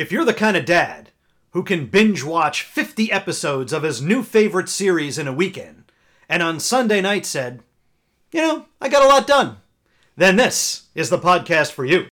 If you're the kind of dad who can binge watch 50 episodes of his new favorite series in a weekend, and on Sunday night said, you know, I got a lot done, then this is the podcast for you.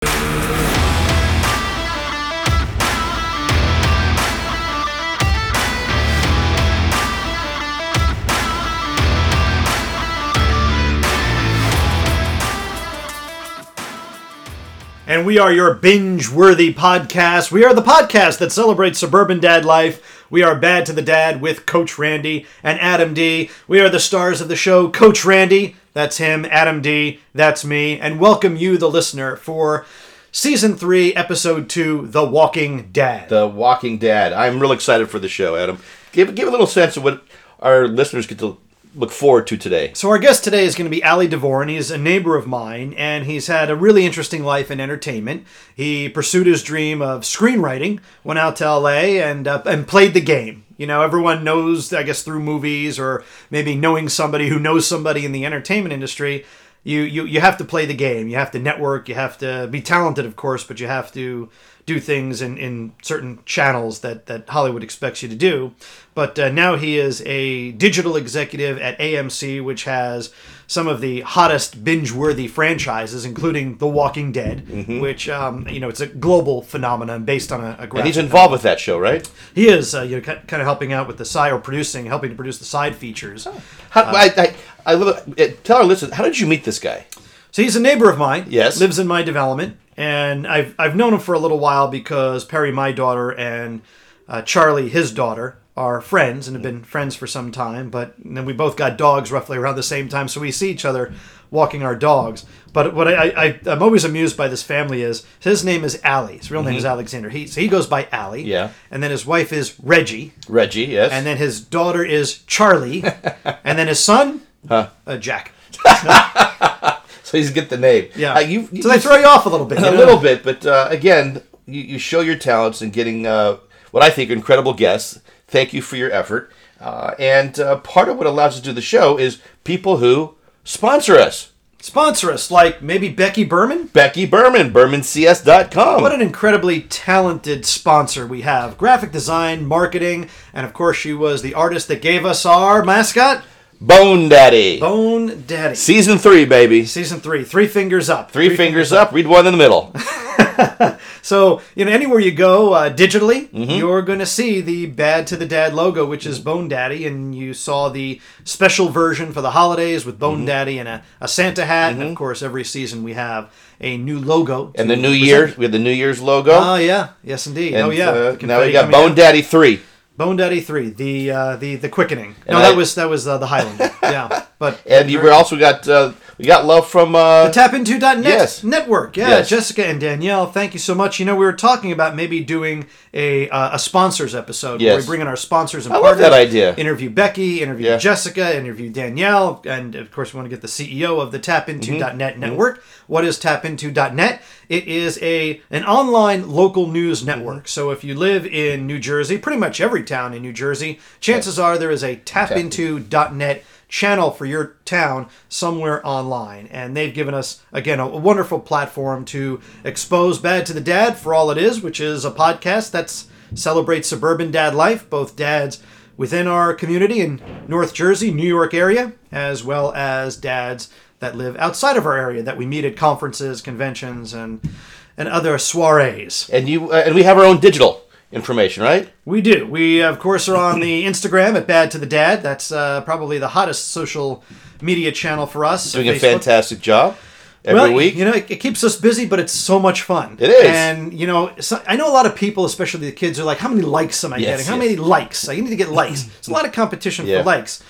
And we are your binge worthy podcast. We are the podcast that celebrates suburban dad life. We are Bad to the Dad with Coach Randy and Adam D. We are the stars of the show, Coach Randy, that's him, Adam D, that's me, and welcome you, the listener, for season three, episode two, The Walking Dad. The Walking Dad. I'm real excited for the show, Adam. Give give a little sense of what our listeners get to look forward to today. So our guest today is going to be Ali DeVoren. He's a neighbor of mine, and he's had a really interesting life in entertainment. He pursued his dream of screenwriting, went out to LA, and uh, and played the game. You know, everyone knows, I guess, through movies or maybe knowing somebody who knows somebody in the entertainment industry. You, you, you have to play the game. You have to network. You have to be talented, of course, but you have to do things in, in certain channels that, that Hollywood expects you to do. But uh, now he is a digital executive at AMC, which has some of the hottest binge-worthy franchises, including The Walking Dead, which um, you know it's a global phenomenon based on a, a. Mm-hmm. And he's involved with that show, right? He is, uh, you know, kind of helping out with the side or producing, helping to produce the side features. How, I, I, I love, uh, tell our listeners, how did you meet this guy? So he's a neighbor of mine. Yes. Lives in my development, and I've I've known him for a little while because Perry, my daughter, and uh, Charlie, his daughter, are friends and have been friends for some time. But then we both got dogs roughly around the same time, so we see each other walking our dogs. But what I, I I'm always amused by this family is his name is Ali. His real name is Alexander. He so he goes by Ali. Mm-hmm. Yeah. And then his wife is Reggie, Reggie, yes. and then his daughter is Charlie, and then his son, Huh. uh, Jack. so he's get the name. Yeah. Uh, you, you so they throw you off a little bit. a know? little bit, but uh, again, you, you show your talents in getting uh, what I think incredible guests. Thank you for your effort. Uh, and uh, part of what allows us to do the show is people who sponsor us. sponsor us, like maybe Becky Berman. Becky Berman, BermanCS.com. What an incredibly talented sponsor we have. Graphic design, marketing, and of course, she was the artist that gave us our mascot, Bone Daddy. Bone Daddy. Season three, baby. Season three, three fingers up. Three, fingers up, read one in the middle. So, you know, anywhere you go uh, digitally, Mm-hmm. you're going to see the Bad to the Dad logo, which is Bone Daddy. And you saw the special version for the holidays with Mm-hmm. Bone Daddy and a, a Santa hat. And of course, every season we have a new logo. And the New present. Year, we have the New Year's logo. Oh, yeah. Yes, indeed. and, oh, yeah. uh, now we got Bone down. Daddy 3. Bone Daddy three, the uh, the the quickening. No, And that was that was uh, the Highlander. yeah, but And you we also got uh, we got love from uh, tapinto.net Yes. network. Yeah, Yes. Jessica and Danielle, thank you so much. You know, we were talking about maybe doing a uh, a sponsors episode yes. where we bring in our sponsors and I love partners. that idea. Interview Becky, interview Yeah. Jessica, interview Danielle, and of course we want to get the CEO of the Mm-hmm. tapinto.net network. What is tapinto.net? It is a an online local news Mm-hmm. network. So if you live in New Jersey, pretty much every town in New Jersey, chances are there is a tapinto.net channel for your town somewhere online. And they've given us, again, a wonderful platform to expose Bad to the Dad for all it is, which is a podcast that's celebrates suburban dad life, both dads within our community in North Jersey, New York area, as well as dads that live outside of our area that we meet at conferences, conventions, and and other soirees. and you uh, and we have our own digital information, right? We do. We, of course, are on the Instagram at Bad to the Dad. That's uh, probably the hottest social media channel for us. Doing a fantastic job every well, week. You know, it, it keeps us busy, but it's so much fun. It is. And, you know, so, I know a lot of people, especially the kids, are like, how many likes am I Yes, getting? How yes. many likes? I need to get likes. It's a lot of competition Yeah. for likes.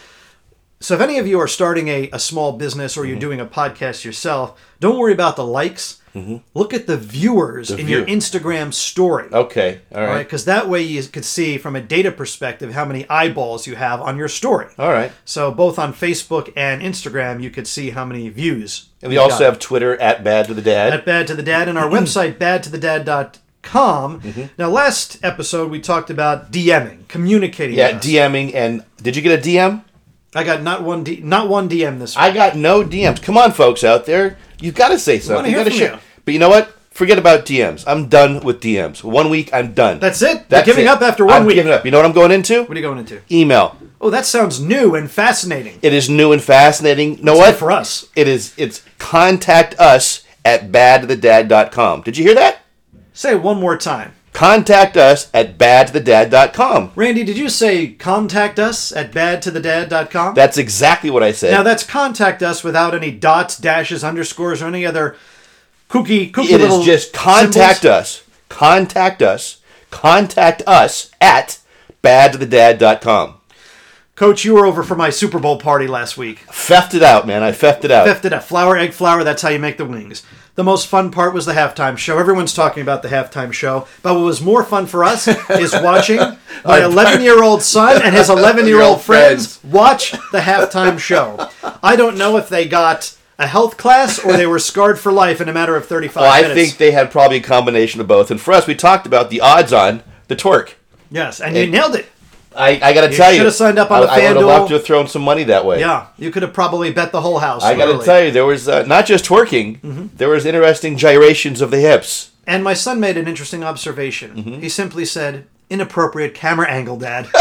So if any of you are starting a, a small business or you're Mm-hmm. doing a podcast yourself, don't worry about the likes. Look at the viewers in your Mm-hmm. Instagram story. okay, all right, right, because that way you could see from a data perspective how many eyeballs you have on your story. all right. So both on Facebook and Instagram, you could see how many views. And we also got. have Twitter at Bad to the Dad. at Bad to the Dad and our website badtothedad.com. Mm-hmm. Now, last episode we talked about DMing, communicating. yeah. DMing. And did you get a DM? I got not one D, not one DM this week. I got no DMs. Come on, folks out there, you've got to say something. You gotta share. you. But you know what? Forget about DMs. I'm done with DMs. One week, I'm done. That's it? You're That's giving it. up after one I'm week. giving up. You know what I'm going into? What are you going into? Email. Oh, that sounds new and fascinating. It is new and fascinating. You know It's what? for us. It is. It's contact us at badthedad.com. Did you hear that? Say it one more time. Contact us at badthedad.com. Randy, did you say contact us at badtothedad.com? That's exactly what I said. now that's contact us without any dots, dashes, underscores, or any other kooky, kooky it is just contact symbols. us. Contact us. Contact us at badthedad.com. Coach, you were over for my Super Bowl party last week. Feffed it out, man. I feffed it out. Fifth it up. Flour, egg, flour, that's how you make the wings. The most fun part was the halftime show. Everyone's talking about the halftime show. But what was more fun for us is watching my 11 year old son and his 11 year old friends watch the halftime show. I don't know if they got a health class or they were scarred for life in a matter of 35 Well, I think they had probably a combination of both. And for us, we talked about the odds on the twerk. yes, and you nailed it. I, I got to tell you, should've signed up on I, the I would have loved to have thrown some money that way. Yeah, you could have probably bet the whole house. I got to tell you, there was uh, not just twerking, Mm-hmm. there was interesting gyrations of the hips. And my son made an interesting observation. Mm-hmm. He simply said, inappropriate camera angle, Dad.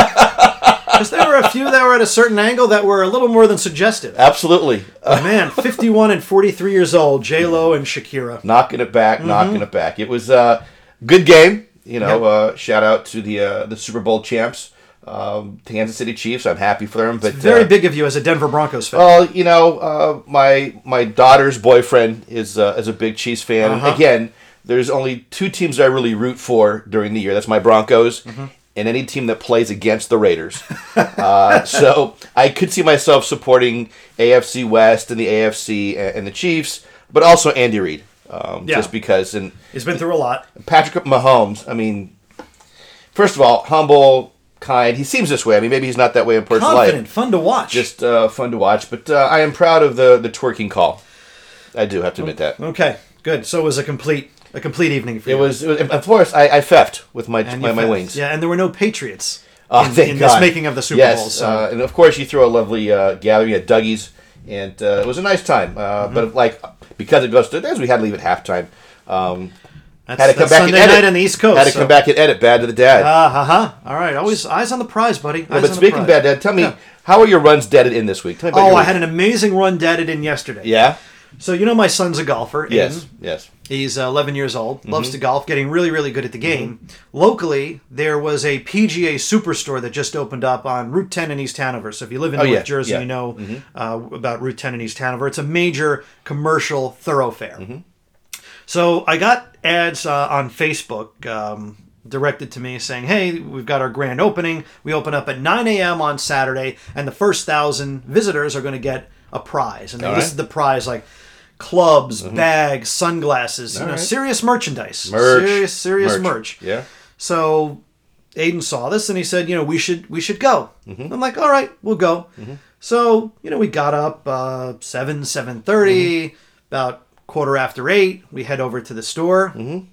Because there were a few that were at a certain angle that were a little more than suggestive. Absolutely, But man, 51 and 43 years old, J-Lo and Shakira. knocking it back, Mm-hmm. knocking it back. It was a uh, good game. You know, Yep. uh, shout out to the uh, the Super Bowl champs, um, Kansas City Chiefs. I'm happy for them. But Very uh, big of you as a Denver Broncos fan. Well, you know, uh, my my daughter's boyfriend is uh, is a big Chiefs fan. Uh-huh. Again, there's only two teams I really root for during the year. That's my Broncos. Mm-hmm. And any team that plays against the Raiders. uh, so I could see myself supporting AFC West and the AFC and, the Chiefs, but also Andy Reid. Um, Yeah. Just because. And He's been through a lot. Patrick Mahomes, I mean, first of all, humble, kind. He seems this way. I mean, maybe he's not that way in personal life Confident, fun to watch. just uh, fun to watch. But uh, I am proud of the the twerking call. I do have to admit that. okay, good. So it was a complete a complete evening for It you. was, it was of course, I, I feffed with my my, my wings. Yeah, and there were no Patriots Oh, in, thank in God. this making of the Super yes, Bowl. So. uh, and of course, you throw a lovely uh, gathering at Dougie's, and uh, it was a nice time. Uh, Mm-hmm. But like because it goes to as we had to leave at halftime. Um, that's, had to come back Sunday and edit. night on the East Coast. had to so- come back and edit. Bad to the dad. Uh huh. All right. Always eyes on the prize, buddy. Eyes Yeah, but speaking of bad dad, tell me Yeah. how are your runs deaded in this week? Tell me about Oh, I week. had an amazing run deaded in yesterday. yeah. So you know my son's a golfer. Yes. Aiden. Yes. He's uh, 11 years old. Mm-hmm. Loves to golf. Getting really, really good at the game. Locally, there was a PGA Superstore that just opened up on Route 10 in East Hanover. So if you live in Oh, North yeah, Jersey, yeah. Mm-hmm. you know uh, about Route 10 in East Hanover. It's a major commercial thoroughfare. Mm-hmm. So I got ads uh, on Facebook. Um, directed to me saying, "Hey, we've got our grand opening. We open up at 9 a.m. on Saturday, and the first thousand visitors are going to get a prize." And they All listed right. the prize like clubs, bags, sunglasses, you know, right. serious merchandise, Merch. serious, serious merch. Yeah. So Aiden saw this and he said, "You know, we should we should go." Mm-hmm. I'm like, "All right, we'll go." So you know, we got up uh, seven seven Mm-hmm. about quarter after eight. We head over to the store. Mm-hmm.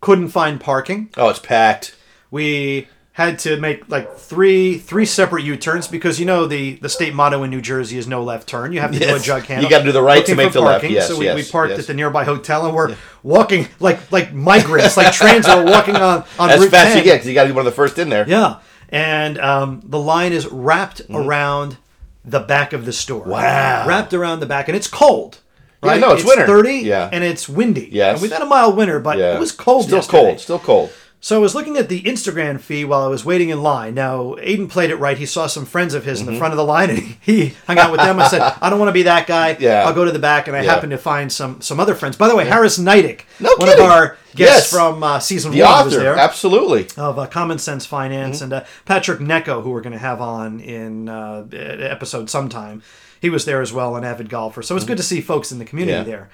Couldn't find parking. Oh, it's packed. We had to make like three three separate U-turns because you know the the state motto in New Jersey is no left turn. You have to do a Yes. jug handle. You gotta do the right to make the left. parking. Yes, so we, yes, we parked yes. at the nearby hotel and we're walking like like migrants, like trains are walking on on As Route fast 10. you get, because you got to be one of the first in there. Yeah, and um, the line is wrapped around the back of the store. Wow. wrapped around the back, and it's cold. Yeah, Right? no, it's winter. Thirty. Yeah. and it's windy. Yes. and we've had a mild winter, but Yeah. it was cold. Still yesterday. cold. Still cold. So I was looking at the Instagram feed while I was waiting in line. Now, Aiden played it right. He saw some friends of his in the front of the line and he hung out with them. I said, I don't want to be that guy. Yeah. I'll go to the back. And I Yeah. happened to find some some other friends. By the way, Harris Nydick, No one kidding. of our guests Yes. from uh, season The one, was there. Absolutely. Of uh, Common Sense Finance Mm-hmm. and uh, Patrick Necco, who we're going to have on in uh, episode sometime. He was there as well, an avid golfer. So it's good to see folks in the community Mm-hmm. Yeah. there.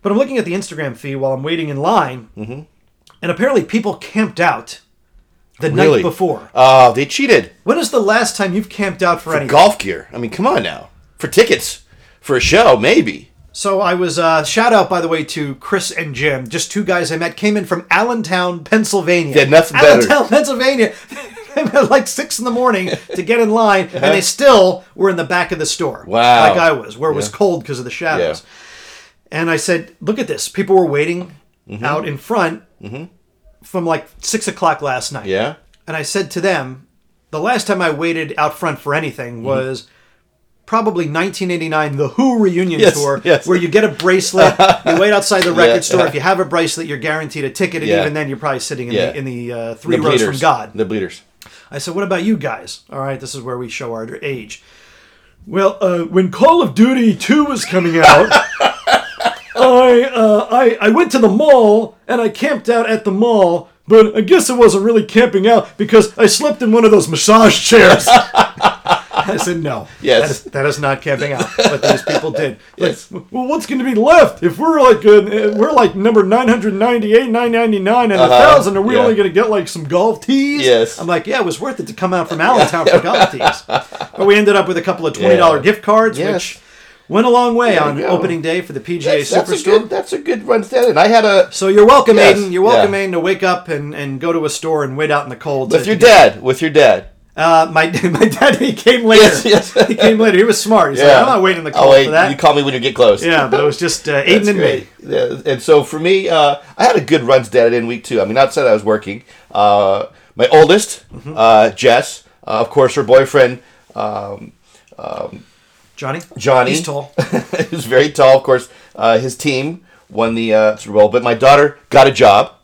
But I'm looking at the Instagram feed while I'm waiting in line, and apparently people camped out the night before. Oh, they cheated. When is the last time you've camped out for, anything? Golf gear. I mean, come on now. For tickets. For a show, maybe. So I was uh, shout out by the way to Chris and Jim, just two guys I met, came in from Allentown, Pennsylvania. Had nothing better. Allentown, Pennsylvania. At like six in the morning to get in line, and they still were in the back of the store. Wow. like I was, where it was cold because of the shadows. Yeah. And I said, "Look at this! People were waiting out in front from like six o'clock last night. Yeah. And I said to them, the last time I waited out front for Mm-hmm. anything was probably 1989, the Who reunion Yes, tour, yes. where you get a bracelet, you wait outside the record Yeah, store. yeah. If you have a bracelet, you're guaranteed a ticket, and Yeah. even then, you're probably sitting in the in the uh, three The rows from. God. The bleeders. I said, "What about you guys?" All right, this is where we show our age. Well, uh, when Call of Duty Two was coming out, I, uh, I I went to the mall and I camped out at the mall. But I guess it wasn't really camping out because I slept in one of those massage chairs. I said no. Yes. that is, that is not camping out. But these people did. Yes. Like, well, what's going to be left if we're like uh, we're like number nine hundred ninety eight, nine ninety nine, and a Uh-huh. thousand? Are we Yeah. only going to get like some golf tees? Yes. I'm like, yeah, it was worth it to come out from Allentown for golf tees. But we ended up with a couple of twenty dollar Yeah. gift cards, Yes. which went a long way There on opening day for the PGA That's, that's a Superstore. good. That's a good run stand. I had a So you're welcome, Yes, Aiden. You're welcome, yeah. Aiden, to wake up and, and go to a store and wait out in the cold. with to- your to get- dad. With your dad. Uh, my my dad he came later. Yes, yes. he came later. He was smart. He's like, I'm not waiting in the cold oh, wait, for that. You call me when you get close. yeah, but it was just uh, Aiden and great. me. Yeah, and so for me, uh, I had a good run stat in week two. I mean, outside I was working. Uh, my oldest, Mm-hmm. uh, Jess, uh, of course, her boyfriend, um, Johnny. Johnny. He's tall. he's very tall. Of course, uh, his team won the uh, Super Bowl, but my daughter got a job.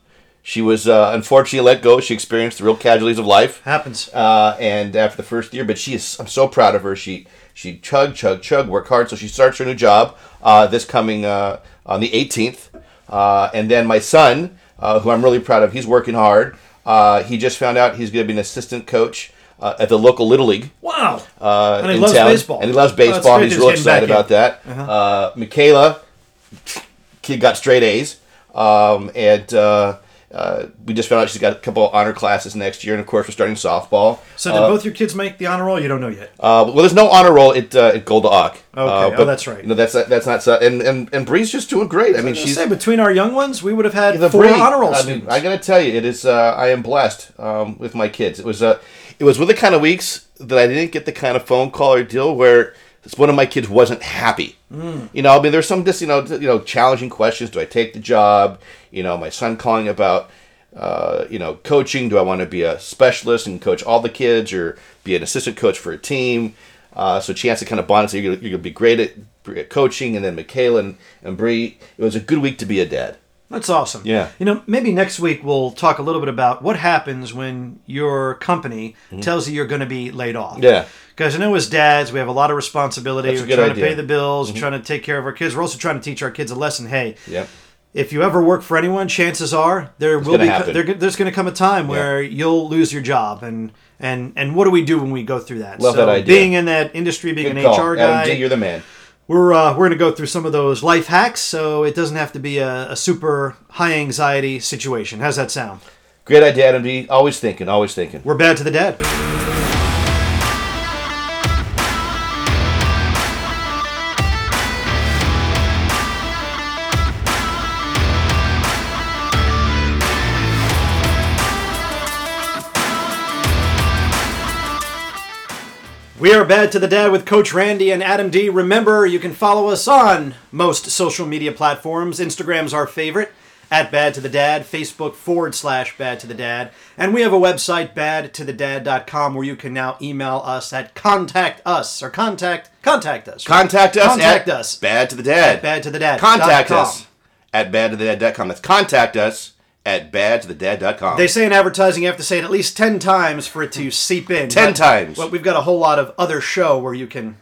She was uh, unfortunately let go. She experienced the real casualties of life. Happens. Uh, and after the first year, but she is. I'm so proud of her. She she chug chug chug work hard. So she starts her new job uh, this coming uh, on the 18th. Uh, and then my son, uh, who I'm really proud of, he's working hard. Uh, he just found out he's going to be an assistant coach uh, at the local little league Wow. uh, And he in loves town. baseball. And he loves Oh, baseball. great He's real excited about in. that. uh Michaela, kid got straight A's, um, and uh, uh, we just found out she's got a couple of honor classes next year, and of course we're starting softball. So did both your kids make the honor roll? You don't know yet. Uh, well, there's no honor roll at uh, at Golda Och. Okay. Oh, that's right. You know, that's that's not so. And and and Bree's just doing great. I mean, She's say between our young ones, we would have had the four Bree, honor roll I, mean, students. I gotta tell you, it is. Uh, I am blessed um, with my kids. It was. Uh, it was one of the kind of weeks that I didn't get the kind of phone call or deal where one of my kids wasn't happy. Mm. You know, I mean, there's some just you know you know challenging questions. Do I take the job? You know, my son calling about. Uh, you know, coaching. Do I want to be a specialist and coach all the kids, or be an assistant coach for a team? Uh, so chance to kind of bond and say you're gonna, you're gonna be great at, at coaching, and then Michaela and, and Bree. It was a good week to be a dad. That's awesome. Yeah. You know, maybe next week we'll talk a little bit about what happens when your company tells you you're going to be laid off. Mm-hmm. Yeah. Because I know as dads, we have a lot of responsibility. That's We're trying idea. Mm-hmm. to pay the bills, trying to take care of our kids. We're also trying to teach our kids a lesson. Hey, Yep. if you ever work for anyone, chances are there will gonna be there, there's going to come a time where you'll lose your job, and and and what do we do when we go through that? Love so that idea. being in that industry, being Good an call. HR Adam guy, D, you're the man. We're uh, we're going to go through some of those life hacks, so it doesn't have to be a, a super high anxiety situation. How's that sound? Great idea, Adam D. Always thinking, always thinking. We're bad to the dad. We are Bad to the Dad with Coach Randy and Adam D. Remember, you can follow us on most social media platforms. Instagram's our favorite, at Bad to the Dad, Facebook forward slash Bad to the Dad. And we have a website, badtothedad.com, where you can now email us at contact us or contact contact us. right? Contact us Contact at us. Bad to the Dad. At Bad to the Dad. Contact us at badtothedad.com. That's contact us at badtothedad.com. They say in advertising you have to say it at least 10 times for it to seep in. 10 But- times. But we've got a whole lot of other show where you can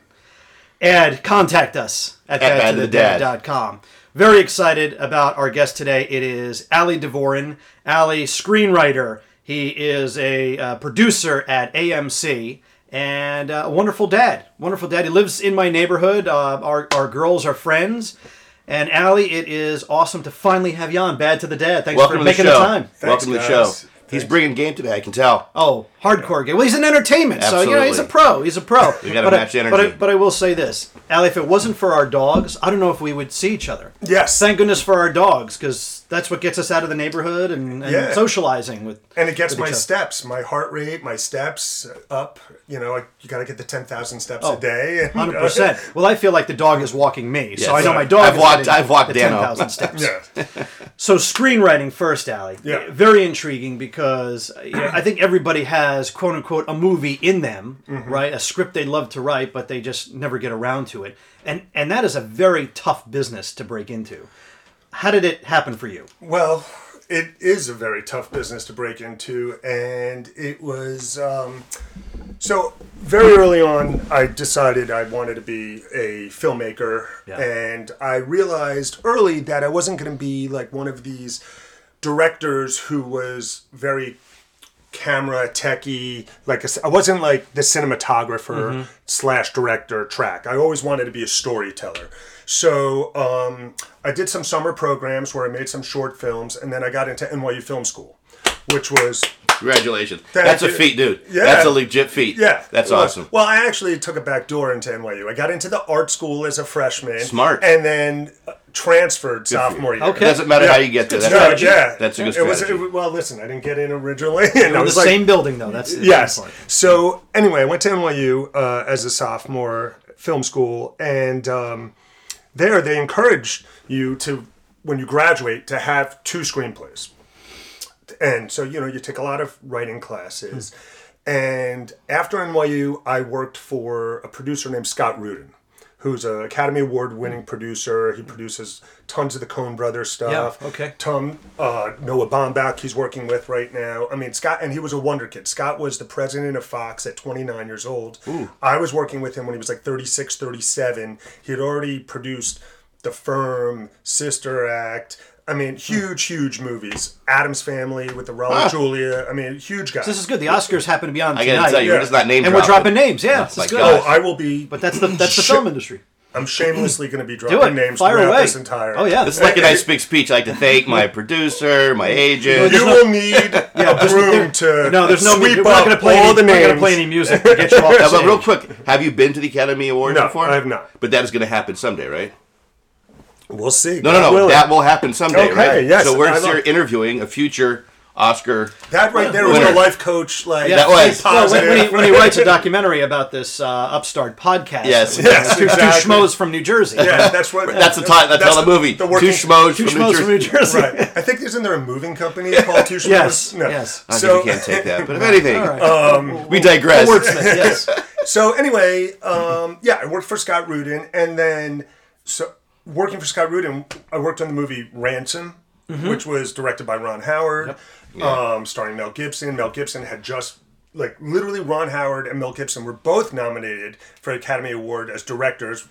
add contact us at, At badtothedad.com. Very excited about our guest today. It is Ali Dvorin. Ali, screenwriter. He is a uh, producer at AMC and uh, a wonderful dad. Wonderful dad. He lives in my neighborhood. Uh, our, our girls are friends. And Ali, it is awesome to finally have you on. Bad to the Dad. Thanks Welcome for to the making show. the time. Welcome to the guys. show. Thanks. He's bringing game today, I can tell. Oh, hardcore game. Well, he's in entertainment, so you know he's a pro. He's a pro. We gotta but match I, the But I, energy. but I will say this, Ali, if it wasn't for our dogs, I don't know if we would see each other. Yes. Thank goodness for our dogs, because that's what gets us out of the neighborhood and, and Yeah. socializing with. and it gets my other. steps, my heart rate, my steps up. You know, like you got to get the ten thousand steps Oh, a day. and, uh, Hundred percent. Well, I feel like the dog is walking me, so I know my dog. I've is walked- hitting I've walked the Dan thousand steps. Yeah, So screenwriting first, Ali. Yeah. Very intriguing because you know, I think everybody has quote unquote a movie in them, Mm-hmm. right? A script they love to write, but they just never get around to it. And and that is a very tough business to break into. How did it happen for you? Well, it is a very tough business to break into, and it was. Um, so very early on, I decided I wanted to be a filmmaker, Yeah. and I realized early that I wasn't going to be like one of these directors who was very camera techie like a s- I wasn't like the cinematographer slash director track i always wanted to be a storyteller so um, i did some summer programs where i made some short films and then i got into nyu film school which was Congratulations. Thank That's a feat, dude. Yeah. That's a legit feat. yeah That's it awesome. well i actually took a back door into nyu i got into the art school as a freshman Smart. and then uh, transferred sophomore year Okay. It doesn't matter Yeah. how you get there. That's, No, strategy. yeah, That's a good It was, strategy. it was- well, listen, I didn't get in originally. And We're I in the like, same building, though. That's the yes. important. So anyway, I went to NYU uh, as a sophomore film school, and um, there they encourage you to, when you graduate, to have two screenplays. And so you know you take a lot of writing classes, and after NYU, I worked for a producer named Scott Rudin. Who's an Academy Award winning producer. He produces tons of the Coen Brothers stuff. Yeah, okay. Tom uh, Noah Baumbach he's working with right now. I mean, Scott, and he was a wonder kid. Scott was the president of Fox at 29 years old. Ooh. I was working with him when he was like 36, 37. He had already produced The Firm, Sister Act. I mean, hmm. huge, huge movies. Addams Family with the role Raul ah. Julia. I mean, huge guy. This is good. The Oscars happen to be on I gotta tell you, Yeah. we're just not name and we're dropping. dropping names. Yeah, Oh this is good. God. oh, I will be. But that's the that's the Shit. film industry. I'm shamelessly going to be dropping names Fire throughout away. this entire. Oh yeah. This is like a nice big speech. I like to thank my producer, my agent. You will need a there's- broom there- to no, there's no. sweep We're not going to play all any, the we're not gonna play any music to get you off the Now, but real quick, have you been to the Academy Awards No, before? I have not. But that is going to happen someday, right? We'll see. No, no, God no. willing. That will happen someday, Okay, right? yes, So we're I here love- interviewing a future Oscar. That right there was Winner. a life coach. Like Yeah, That was- well, when, when, he, when he writes a documentary about this uh, upstart podcast, Yes. Yes, two, exactly. two schmoes from New Jersey. yeah, that's what. That's the title. That's, how the movie. The working, Two schmoes two from New schmoes from New Jersey. Jersey. Right. I think isn't there a moving company called Two Schmoes? Yes, No. yes. I So think you can't take that. But if anything, All right. Um, we digress. Yes. so anyway, um, yeah, I worked for Scott Rudin, and then so working for Scott Rudin, I worked on the movie Ransom, Mm-hmm. which was directed by Ron Howard, um, starring Mel Gibson. Mel Gibson had just like literally Ron Howard and Mel Gibson were both nominated for an Academy Award as directors.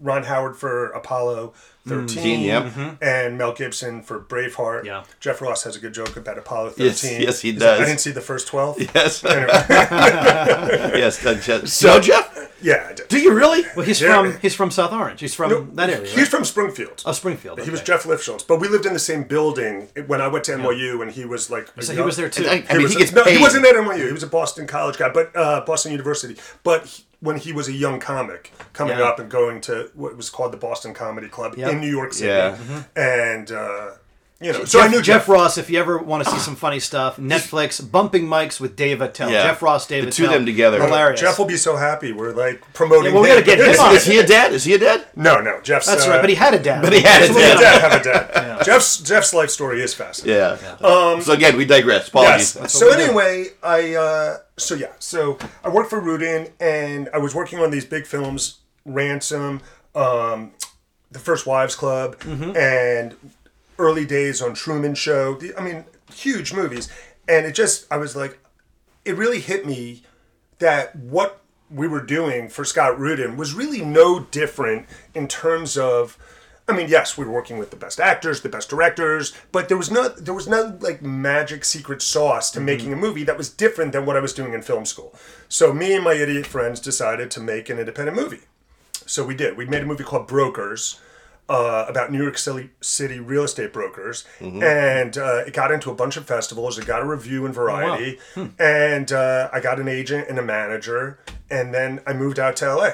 Ron Howard for Apollo 13, yep. and Mel Gibson for Braveheart. Yeah. Jeff Ross has a good joke about Apollo 13. Yes, yes, he He's does. like, I didn't see the first 12. Yes. Anyway, yes. uh, Jeff- So, Jeff, yeah, I did. do you really? Well, he's Yeah. from he's from South Orange. He's from that area. He's right? from Springfield. oh, Springfield. He was. Jeff Lifschultz, but we lived in the same building when I went to NYU, and he was like. a So he was there too. I, I He mean, was he gets no, paid. he wasn't at NYU. He was a Boston College guy, but uh, Boston University. But he- when he was a young comic coming Yeah. up and going to what was called the Boston Comedy Club Yep. in New York City, Yeah. and uh, you know, so Jeff, I knew Jeff Jeff. Ross. If you ever want to see some funny stuff, Netflix bumping mics with Dave Attell. Yeah. Jeff Ross, Dave The two of them together. Hilarious. Jeff will be so happy. We're like promoting. Yeah, well, we him. gotta get him Is, on. is he a dad? Is he a dad? No, no, Jeff's. That's uh, right, but he had a dad. But he had a dad. dad have a dad. Jeff's Jeff's life story is fascinating. Yeah. so again, we digress. Apologies. Yes. So we do. anyway, I uh, so yeah, so I worked for Rudin, and I was working on these big films, Ransom, um, The First Wives Club, and early days on Truman Show. The- I mean, huge movies, and it just I was like, it really hit me that what we were doing for Scott Rudin was really no different in terms of I mean, yes, we were working with the best actors, the best directors, but there was no there was no like magic secret sauce to mm-hmm. making a movie that was different than what I was doing in film school. So me and my idiot friends decided to make an independent movie. So we did. We made a movie called Brokers uh, about New York City, City real estate brokers, and uh, it got into a bunch of festivals. It got a review in Variety, and uh, I got an agent and a manager, and then I moved out to LA.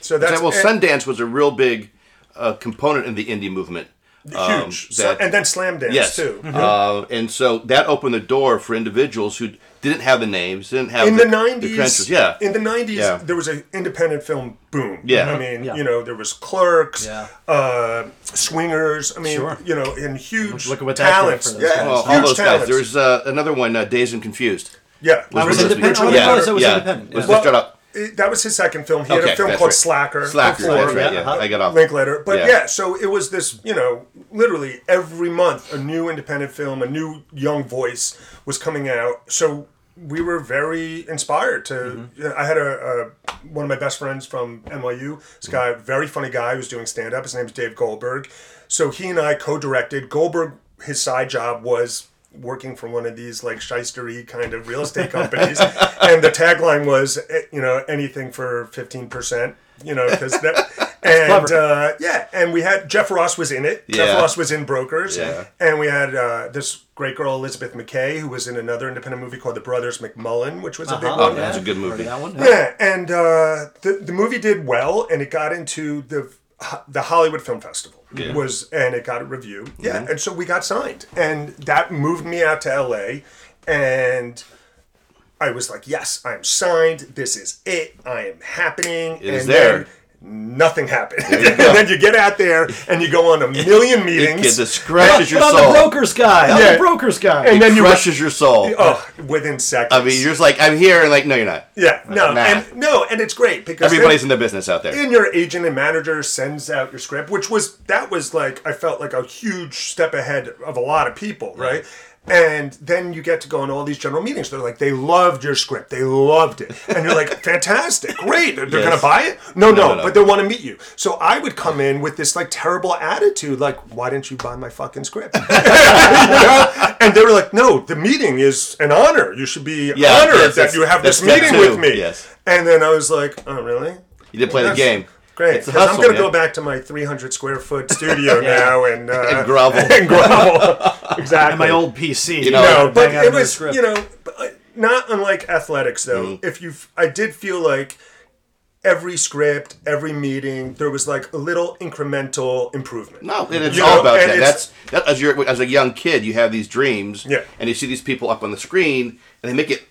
So that's well, and- Sundance was a real big uh, component in the indie movement. um, Huge. So, and then Slamdance yes, too. uh, and so that opened the door for individuals who didn't have the names, didn't have in the, the nineties. Yeah, in the nineties, Yeah. there was an independent film boom. Yeah. I mean, Yeah. you know, there was Clerks, Yeah. uh, Swingers. I mean, Sure. you know, and huge Look at what that talents. for yeah, guys. well, huge all those guys. talents. There's uh, another one, uh, Dazed and Confused. yeah, That was Richard- independent. Oh, Richard that yeah, was, it was yeah. independent. Was yeah. the- shut up. It- that was his second film. He had a film called right. Slacker. Slacker. before, That's right. yeah. Yeah, I got off. Linklater. But Yeah. yeah. so it was this, you know, literally every month a new independent film, a new young voice was coming out. So we were very inspired to. Mm-hmm. I had a, a one of my best friends from NYU. This guy, very funny guy, who's doing stand up. His name's Dave Goldberg. So he and I co-directed. Goldberg, his side job was working for one of these like shystery kind of real estate companies and the tagline was eh, you know anything for 15% you know because that and uh, yeah and we had jeff ross was in it jeff ross was in brokers Yeah. and we had uh, this great girl elizabeth mckay who was in another independent movie called the brothers mcmullen which was a big Uh-huh, one yeah. That's a good movie. That one. yeah, and uh, the the movie did well, and it got into the the Hollywood Film Festival. Yeah. Was and it got a review. Yeah, Mm-hmm. and so we got signed, and that moved me out to L.A. and. I was like, yes, I'm signed. This is it. I am happening. It is and there. then nothing happened. and then you get out there and you go on a million It, meetings. it scratches your But I'm soul. the broker's guy. I'm Yeah. the broker's guy. and then you crushes your soul. oh, within seconds. I mean, you're just like, I'm here, and like, no, you're not. yeah, no, Nah. and no, and it's great because then- Everybody's in the business out there. and your agent and manager sends out your script, which was that was like I felt like a huge step ahead of a lot of people, right? And then you get to go on all these general meetings. They're like, they loved your script. They loved it. And you're like, fantastic, great. They're Yes. going to buy it? No, no, No, no. but they want to meet you. So I would come in with this like terrible attitude, like, why didn't you buy my fucking script? you know? And they were like, no, the meeting is an honor. You should be Yeah, honored yes, that you have this meeting two, with me. yes. And then I was like, oh, really? You did play the game. Great, It's a because I'm going to go back to my 300 square foot studio now and uh, And grovel. and grovel. exactly. And my old PC. You know, no, but it was script. you know uh, not unlike athletics though. Mm-hmm. If you, I did feel like every script, every meeting, there was like a little incremental improvement. No, and it's You all know, about and that. That's that, as you're as a young kid, you have these dreams, Yeah. and you see these people up on the screen, and they make it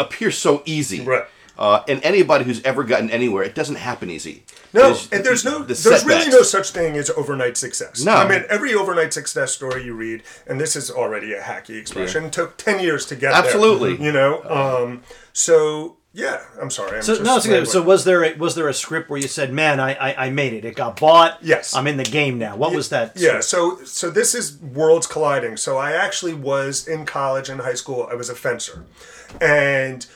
appear so easy. Right. Uh, and anybody who's ever gotten anywhere, it doesn't happen easy. No, There's- and there's no, the there's really no such thing as overnight success. No. I mean every overnight success story you read, and this is already a hacky expression, took ten years to get Absolutely. there. You know, um, so yeah, I'm sorry. I'm So just no, it's okay. So was there a, was there a script where you said, "Man, I, I I made it. It got bought. Yes. I'm in the game now." What was that? Yeah, so so this is worlds colliding. So I actually was in college and high school. I was a fencer, and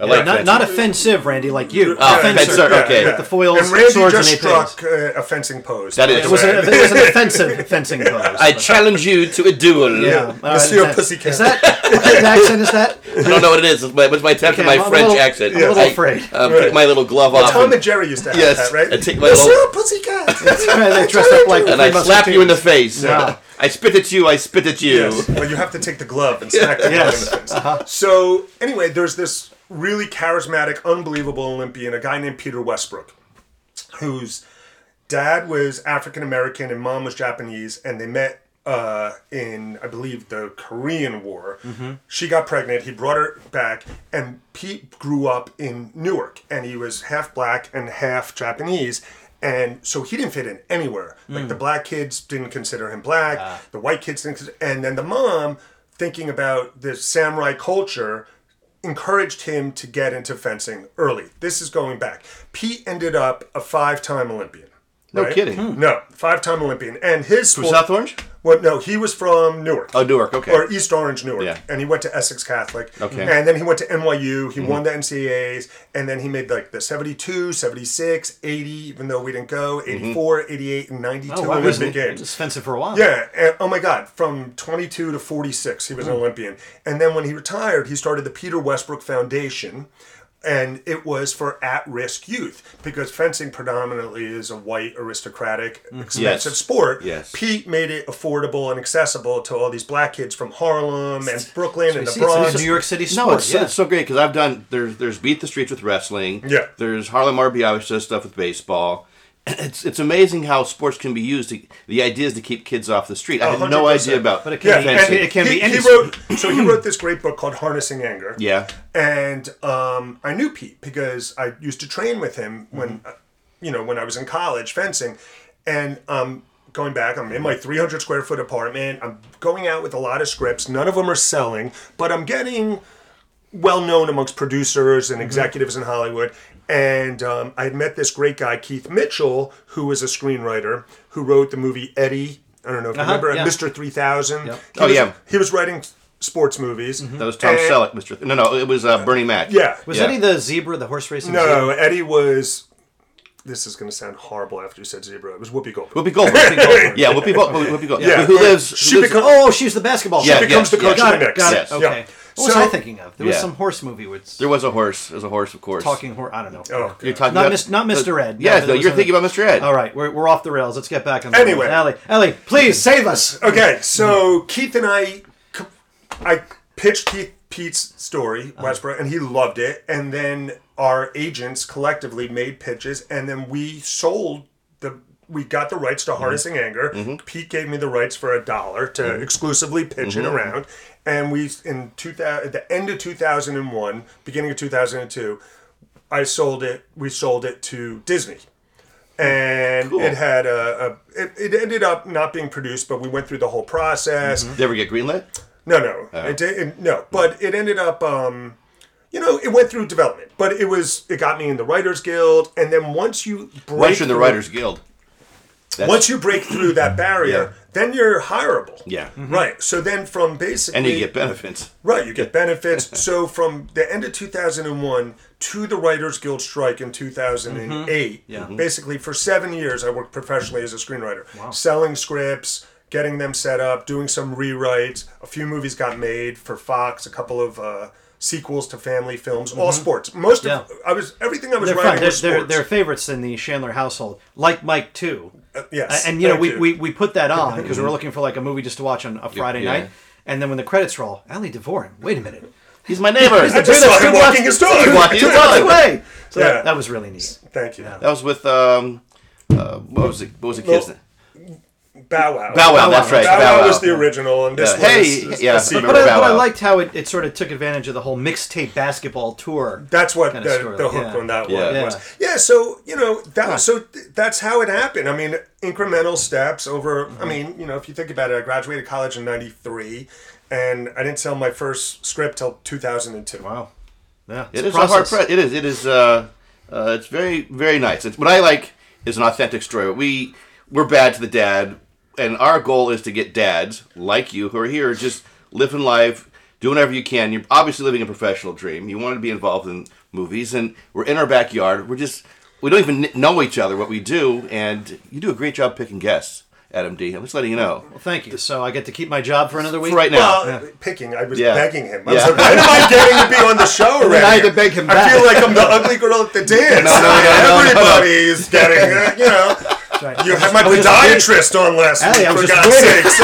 I like not, not offensive, Randy, like you. Oh, a fencer. fencer, okay. With the foils, and Randy swords, just and struck uh, a fencing pose. That is It was, a, it was an offensive fencing pose. I challenge you to a duel. yeah, All right, Monsieur that- Pussycat. Is that what accent? Is that? I don't know what it is. It's my, it's my attempt Okay, at my I'm French little- accent. I'm a little I, afraid. Uh, Right. Take my little glove off. Tom and- and Jerry used to have Yes, that, right? I take my Monsieur little- Pussycat. they dressed up like and I slap you in the face. Yeah. I spit at you. I spit at you. Yes, but you have to take the glove and smack the Yes. glove in the face. So anyway, there's this really charismatic, unbelievable Olympian, a guy named Peter Westbrook, whose dad was African American and mom was Japanese, and they met uh, in, I believe, the Korean War. Mm-hmm. She got pregnant. He brought her back, and Pete grew up in Newark, and he was half black and half Japanese. And so he didn't fit in anywhere. Like mm. the black kids didn't consider him black, ah. the white kids didn't. Consider, and then the mom, thinking about the samurai culture, encouraged him to get into fencing early. This is going back. Pete ended up a five-time Olympian. No right? kidding. No, five-time Olympian, and his From sport- South Orange? Well, no, he was from Newark. Oh, Newark. Okay. Or East Orange, Newark. Yeah. And he went to Essex Catholic. Okay. And then he went to NYU. Mm-hmm. He won the NCAAs. And then he made like the 72, 76, 80, even though we didn't go, Mm-hmm. 84, 88, and 92 Oh, wow, it was, Olympic it Games. was offensive for a while. Yeah, and, oh my God! From 22 to 46, he was Hmm. an Olympian, and then when he retired, he started the Peter Westbrook Foundation, and it was for at-risk youth because fencing predominantly is a white aristocratic expensive Hmm. Yes. sport. Yes. Pete made it affordable and accessible to all these black kids from Harlem and Brooklyn and the See, it's a Bronx. New York City sport. No, it's, yeah. it's so great because I've done there's there's beat the streets with wrestling. Yeah. There's Harlem RBI which does stuff with baseball, it's it's amazing how sports can be used. To, the idea is to keep kids off the street. I had no 100%. idea about. But it can be- and it can he, be any he wrote so he wrote this great book called harnessing anger Yeah. and um, i knew pete because i used to train with him when Mm-hmm. uh, you know when i was in college fencing and um, going back i'm in my 300 square foot apartment i'm going out with a lot of scripts none of them are selling but i'm getting well known amongst producers Mm-hmm. and executives in Hollywood. And um, I had met this great guy, Keith Mitchell, who was a screenwriter who wrote the movie Eddie. I don't know if you Uh-huh, remember yeah. Mr. 3000. Yep. Oh, was, yeah. He was writing sports movies. That was Tom And- Selleck, Mr. Th- no, no, it was uh, Bernie Mac. Yeah. Was Yeah. Eddie the zebra, the horse racing? No, zebra? Eddie was. This is going to sound horrible after you said zebra. It was Whoopi Goldberg. Whoopi Goldberg. yeah, Whoopi, Gold, Whoopi Goldberg. Yeah. Who lives? Who She lives becomes- Oh, she's the basketball. Yeah, player. becomes the coach yeah. of the Got it. Knicks. Got it. Yes. Okay. Yeah. What was I thinking of? There was Yeah. some horse movie with there was a horse. There's a horse, of course. talking horse. I don't know. Oh, You're talking Not about Mis- not Mr. Ed. No, Yes, no, you're thinking about Mr. Ed. All right, we're, we're off the rails. Let's get back on the Anyway. rails. Ellie, Ellie, please save us. Okay, so Keith and I, I pitched Keith Pete's story, uh-huh. Westbrook, and he loved it. And then our agents collectively made pitches, and then we sold the. We got the rights to mm-hmm. Harnessing Anger. Mm-hmm. Pete gave me the rights for a dollar to mm-hmm. exclusively pitch it around, and we in two thousand at the end of two thousand and one, beginning of two thousand and two, I sold it. We sold it to Disney and it had a, a it, it ended up not being produced but we went through the whole process Did you ever get greenlit? no no it did it, no but it ended up um you know it went through development but it was it got me in the writers guild and then once you break Once you're in the Writers Guild. That's- once you break through that barrier Yeah. Then you're hireable Yeah. Mm-hmm. right so then from basically And you get benefits. Right, you get benefits. so from the end of 2001 to the Writers Guild strike in 2008, mm-hmm. Yeah. Mm-hmm. basically for seven years, I worked professionally as a screenwriter, selling scripts, getting them set up, doing some rewrites. A few movies got made for Fox, a couple of uh, sequels to family films, all sports. Most of I was everything I was They're writing They're, was they're, sports. they're favorites in the Chandler household, like Mike too. Uh, yes, and you know, we, you. we, we put that on because we were looking for like a movie just to watch on a Friday yeah. night. And then when the credits roll, Ali Devoren, wait a minute. He's my neighbor. I just saw him walking his dog. Walking his dog. away. So Yeah. that, that was really neat. Thank you. That was with um, uh, what was it? What was the kid's Well, name? Bow Wow. Bow Wow. That's right. Bow Bow Wow Wow. was the original, and this Yeah. was Hey, a- yeah, a I sequel. But, I, but I liked how it, it sort of took advantage of the whole mixtape basketball tour. That's what kinda the, the hook yeah. on that Yeah. one Yeah. was. Yeah, so you know that was so th- that's how it happened. I mean, incremental steps over. Mm-hmm. I mean, you know, if you think about it, I graduated college in '93, and I didn't sell my first script till 2002. Wow. Yeah. It it's is a hard process. press. It is. It is. Uh, uh, it's very, very nice. It's what I like is an authentic story. We we're bad to the dad, and our goal is to get dads like you who are here just living life, doing whatever you can. You're obviously living a professional dream. You want to be involved in movies, and we're in our backyard. We're just we don't even know each other what we do, and you do a great job picking guests, Adam D. I'm just letting you know. Well, thank you. So I get to keep my job for another week? For right now. Well, picking, I was Yeah. begging him. I was Yeah. like, when am I getting to be on the show already? then I had to beg him I back. feel like I'm the ugly girl at the dance. No, no, no, no, no. Everybody's getting, uh, you know. Right. You had my I was just- podiatrist on last Allie, week, I was for just God's waiting. sakes.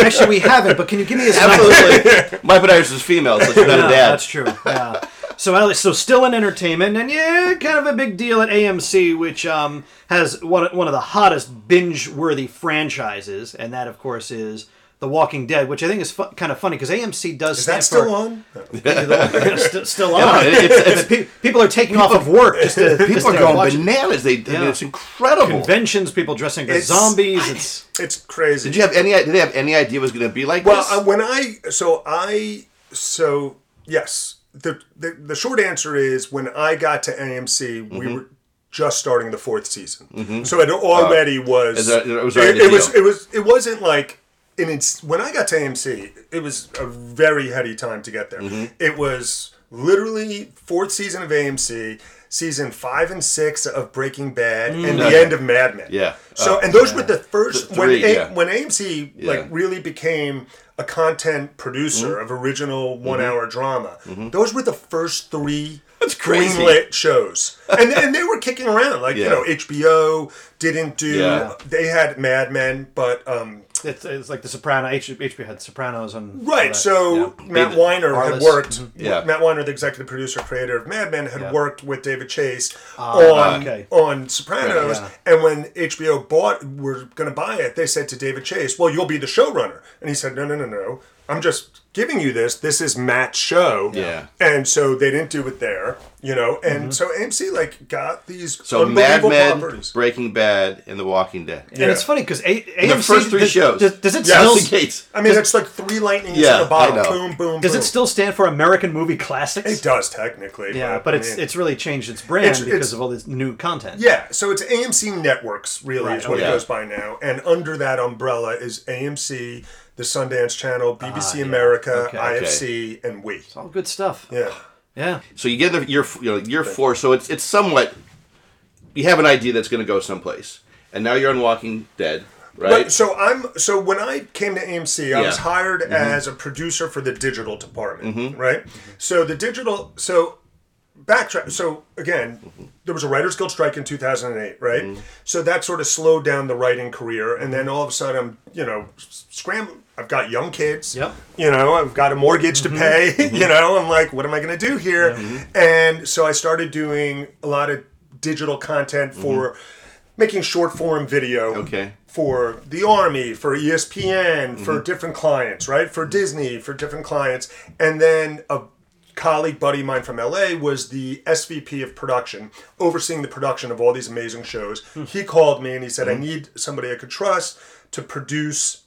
Actually, we haven't, but can you give me his Absolutely. My podiatrist is female, so she's not Yeah, a dad. That's true. Yeah. So, so still in entertainment, and yeah, kind of a big deal at AMC, which um, has one one of the hottest binge-worthy franchises, and that, of course, is The Walking Dead, which I think is fu- kind of funny because AMC does Is that still for, on? St- still on. it- it's- it's- Pe- people are taking off of work just to just People are going watch bananas. They, I mean, it's incredible. conventions, people dressing as It's- zombies. It's It's crazy. Did you have any? Did they have any idea it was going to be like Well, this? uh, when I so I so yes, the, the the short answer is when I got to AMC, we Mm-hmm. were just starting the fourth season, so it already was. Is that- it was it, it was it was it wasn't like. And it's when I got to AMC, it was a very heady time to get there. Mm-hmm. It was literally fourth season of AMC, season five and six of Breaking Bad, and the end of Mad Men. Mm. Yeah. So, Oh, and those were the first The three, when A- yeah. when AMC Yeah. like really became a content producer Mm-hmm. of original one hour drama. Those were the first three That's crazy. greenlit shows, and and they were kicking around like Yeah. you know HBO didn't do. Yeah. They had Mad Men, but um, it's, it's like the Soprano. H, HBO had Sopranos and right. that. So Yeah. Matt Weiner had Arliss. worked. Yeah. Matt Weiner, the executive producer, creator of Mad Men, had Yeah. worked with David Chase Ah, on okay. on Sopranos. Yeah. And when HBO bought, were going to buy it, they said to David Chase, "Well, you'll be the showrunner." And he said, "No, no, no, no. I'm just giving you this. This is Matt's show." Yeah. And so they didn't do it there, you know. And Mm-hmm. so AMC like got these So Mad Men, properties. Breaking Bad, and The Walking Dead. And it's funny because A- AMC the first three does, shows. Does, does it Yes. still Just. I mean, it's like three lightnings Yeah, in a bottle. I. Boom, boom. does boom. it still stand for American Movie Classics? It does technically. Yeah, but I it's mean- it's really changed its brand It's- because it's- of all this new content. Yeah, so it's AMC Networks, really, Right, is what okay. it goes by now. And under that umbrella is AMC, the Sundance Channel, BBC Ah, yeah. America, Okay. IFC, and We. All good stuff. Yeah. Yeah. So you get the year, you know, year four. So it's it's somewhat. You have an idea that's going to go someplace, and now you're on Walking Dead, right? Right. So I'm so when I came to AMC, I was Yeah. hired mm-hmm. as a producer for the digital department. Mm-hmm. Right. So the digital so backtrack so again mm-hmm. there was a writers guild strike in 2008 right so that sort of slowed down the writing career and then all of a sudden i'm you know scrambling i've got young kids. Yep. you know i've got a mortgage to mm-hmm. pay you mm-hmm. know i'm like what am i going to do here? Mm-hmm. And so i started doing a lot of digital content for making short form video Okay. for the army for espn for different clients right? For disney for different clients. And then a colleague buddy of mine from LA was the SVP of production, overseeing the production of all these amazing shows. Hmm. He called me and he said, I need somebody I could trust to produce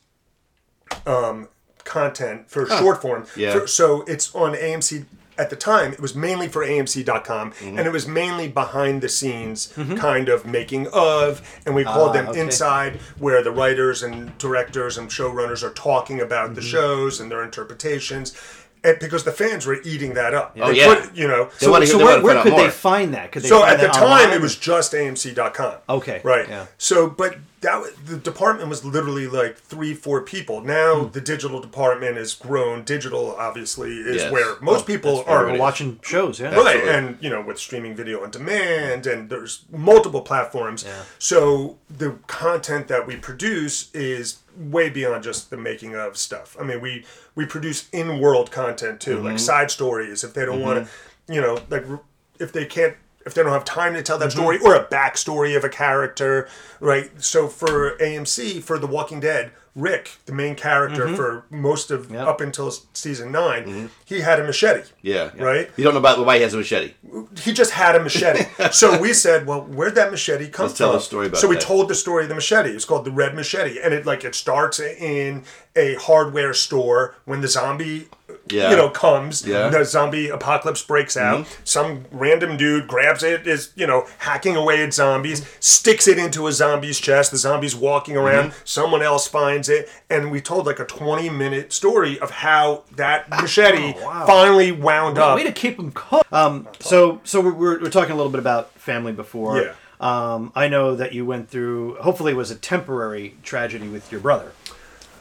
um, content for short form. Yeah. For- so it's on AMC. At the time, it was mainly for AMC.com, mm-hmm. and it was mainly behind the scenes mm-hmm. kind of making of, and we called ah, them okay. inside, where the writers and directors and showrunners are talking about the mm-hmm. shows and their interpretations, and because the fans were eating that up. Oh, They yeah. put- you know. They wanna- so where, where could they find that? Could they So at the time, online? it was just AMC.com. Okay, Right. yeah. So, but that was- the department was literally like three, four people. Now Hmm. the digital department has grown. Digital, obviously, is Yes. where most people are watching shows. Yeah. Right, and you know, with streaming video on demand, and there's multiple platforms. Yeah. So the content that we produce is way beyond just the making of stuff. I mean, we we produce in world content too, like side stories. If they don't want to, you know, like if they can't. If they don't have time to tell that mm-hmm. story or a backstory of a character, right? So for AMC, for The Walking Dead, Rick, the main character mm-hmm. for most of Yep. up until season 9 mm-hmm. he had a machete. yeah. Right? You don't know about why he has a machete. he just had a machete. so we said, well, where'd that machete come Let's tell from? the story about so we that. told the story of the machete. It's called the Red Machete, and it like it starts in a hardware store when the zombie. Yeah. You know, comes. Yeah. Mm-hmm. The zombie apocalypse breaks out. Some random dude grabs it, is, you know, hacking away at zombies, sticks it into a zombie's chest. The zombie's walking around. Mm-hmm. Someone else finds it. And we told like a 20 minute story of how that machete Oh, wow. finally wound up. Way to keep them cooked. Um, so, so we're, we're, we're talking a little bit about family before. Yeah. Um, I know that you went through. Hopefully, it was a temporary tragedy with your brother,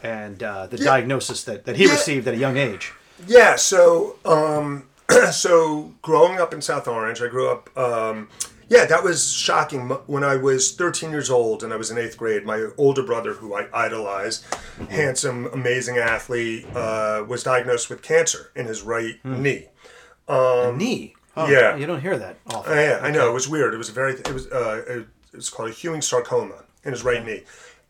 and uh, the diagnosis that, that he Yeah. received at a young age. Yeah, so um so growing up in South Orange, I grew up um yeah, that was shocking. When I was 13 years old and I was in eighth grade, my older brother, who I idolized, handsome, amazing athlete, uh, was diagnosed with cancer in his right knee. Knee. Oh, yeah. You don't hear that often. Uh, yeah, I know it was weird. It was a very it was uh, it, was called a Ewing sarcoma in his right knee,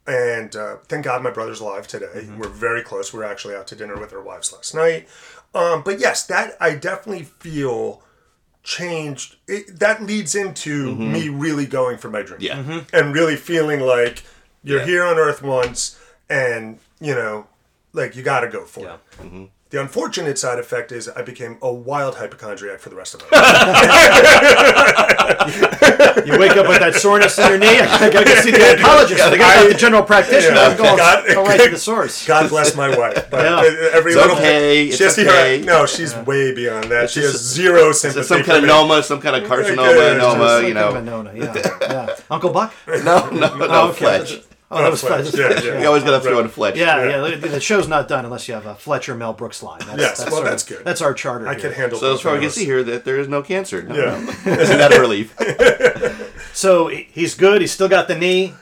and uh, thank God my brother's alive today. We're very close. We were actually out to dinner with our wives last night. Um, but yes, that I definitely feel changed. It, that leads into me really going for my dream. Yeah. and really feeling like you're Yeah. here on Earth once, and you know, like you got to go for Yeah. it. The unfortunate side effect is I became a wild hypochondriac for the rest of my life. You wake up with that soreness in your knee. I gotta see the oncologist. I gotta go the general practitioner. Yeah. Go, God- go right to the source. God bless my wife. But Yeah. every It's little okay, She it's has- okay. No, she's way beyond that. She has just- zero Is sympathy. it some for kind of noma, some kind of carcinoma, noma, Some you kind of a know? Nona, yeah, yeah. Uncle Buck. No, no, no, Oh, okay. Fletch. Oh, that was Fletch. Fletch. Yeah, yeah. You always got to throw in Fletch. Yeah, yeah. The the show's not done unless you have a Fletcher Mel Brooks line. That's, Yes, that's well, sort of- that's good. That's our charter. I here. can handle. So as both far as of we can see here, that there is no cancer. No, Yeah. no. Isn't that a relief? So he's good. He's still got the knee.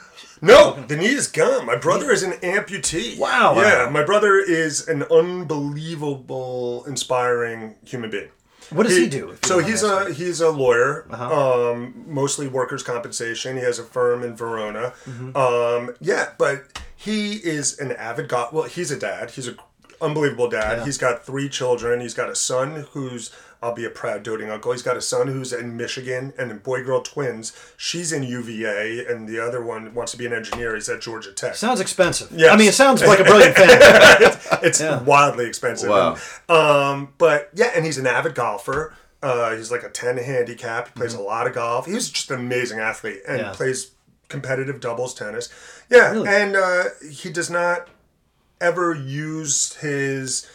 No, the knee is gone. My brother is an amputee. Wow. Yeah, my brother is an unbelievable, inspiring human being. What does he, do? So he's a he's a lawyer, Uh-huh. um, mostly workers' compensation. He has a firm in Verona. Mm-hmm. Um, yeah, but he is an avid god. Well, he's a dad. He's a unbelievable dad. Yeah. He's got three children. He's got a son who's I'll be a proud doting uncle. He's got a son who's in Michigan and in boy girl twins. She's in UVA, and the other one wants to be an engineer. He's at Georgia Tech. Sounds expensive. Yeah, I mean, it sounds like a brilliant family. it's wildly expensive. Wow. Um, but yeah, and he's an avid golfer. Uh, he's like a 10 handicap. He plays a lot of golf. He's just an amazing athlete and Mm-hmm. Yeah. plays competitive doubles tennis. Yeah, Really? and uh, he does not ever use his.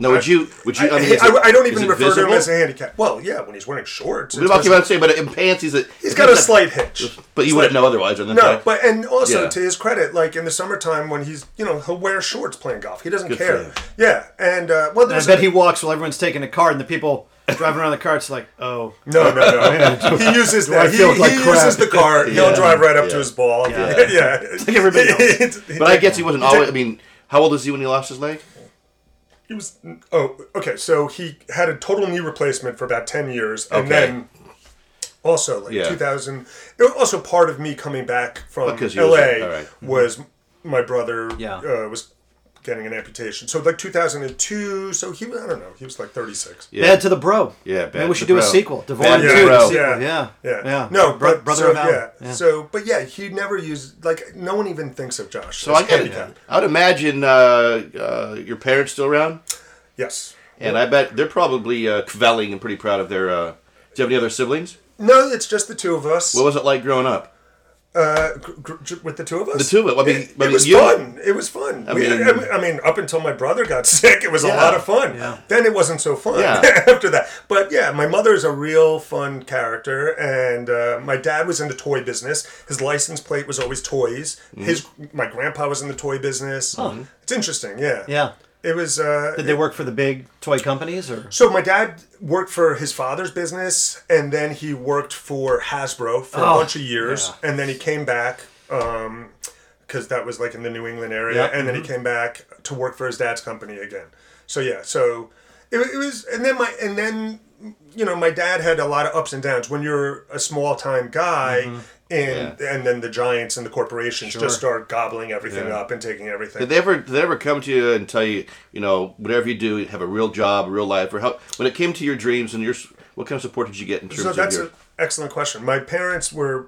No, would you? Would you? I, I, mean, I- I don't even it refer to him as a handicap. Well, yeah, when he's wearing shorts. What it's about you visible. about to say? But in pants, he's a. He's got a slight hitch. But you wouldn't know otherwise, or No, but and also Yeah. to his credit, like in the summertime when he's you know he'll wear shorts playing golf. He doesn't Good care. Yeah, and uh, well, I there's bet he walks while everyone's taking a card, and the people driving around the cart's like, oh. No, no, no. he uses that. He, feel like he uses the cart. He'll Yeah. drive right up Yeah. to his ball. Yeah. Yeah, yeah. Like everybody else. But I guess he wasn't always. I mean, how old is he when he lost his leg? He was. Oh, okay. So he had a total knee replacement for about ten years, and Okay. then also like Yeah. 2000. it was Also, part of me coming back from Because LA was a- all right. was my brother. Yeah. Uh, was getting an amputation. So like 2002. So he was. I don't know. He was like 36. Yeah. Bad to the Bro. Yeah, Bad Maybe we to should the do a sequel. Bad Devon to 2. the Bro. Yeah. Yeah. Yeah. Yeah. No, Bro- but Brother so, of Al. yeah. Yeah. So, but yeah, he never used like no one even thinks of Josh. So I get. I would imagine uh, uh, your parents still around, Yes. and I bet they're probably uh, kvelling and pretty proud of their. Uh, do you have any other siblings? No, it's just the two of us. What was it like growing up? Uh, gr- gr- with the two of us. The two of us. I mean, it, I it was you- fun. It was fun. I We- mean- I, mean, mean, up until my brother got sick, it was a lot of fun. Yeah. Then it wasn't so fun Yeah. after that. But yeah, my mother is a real fun character, and uh, my dad was in the toy business. His license plate was always toys. Mm-hmm. His my grandpa was in the toy business. It's interesting. Yeah. Yeah. It was. Uh, Did they work for the big toy companies or? so my dad worked for his father's business, and then he worked for Hasbro for a Oh, bunch of years, and then he came back um, because that was like in the New England area, Yeah, and then he mm-hmm. came back to work for his dad's company again. So yeah, so it, it was, and then my and then you know my dad had a lot of ups and downs when you're a small time guy. Mm-hmm. And, and then the giants and the corporations just start gobbling everything Yeah. up and taking everything. Did they ever did they ever come to you and tell you, you know, whatever you do, have a real job, a real life, or how when it came to your dreams and your what kind of support did you get in terms So of that's your? an excellent question. My parents were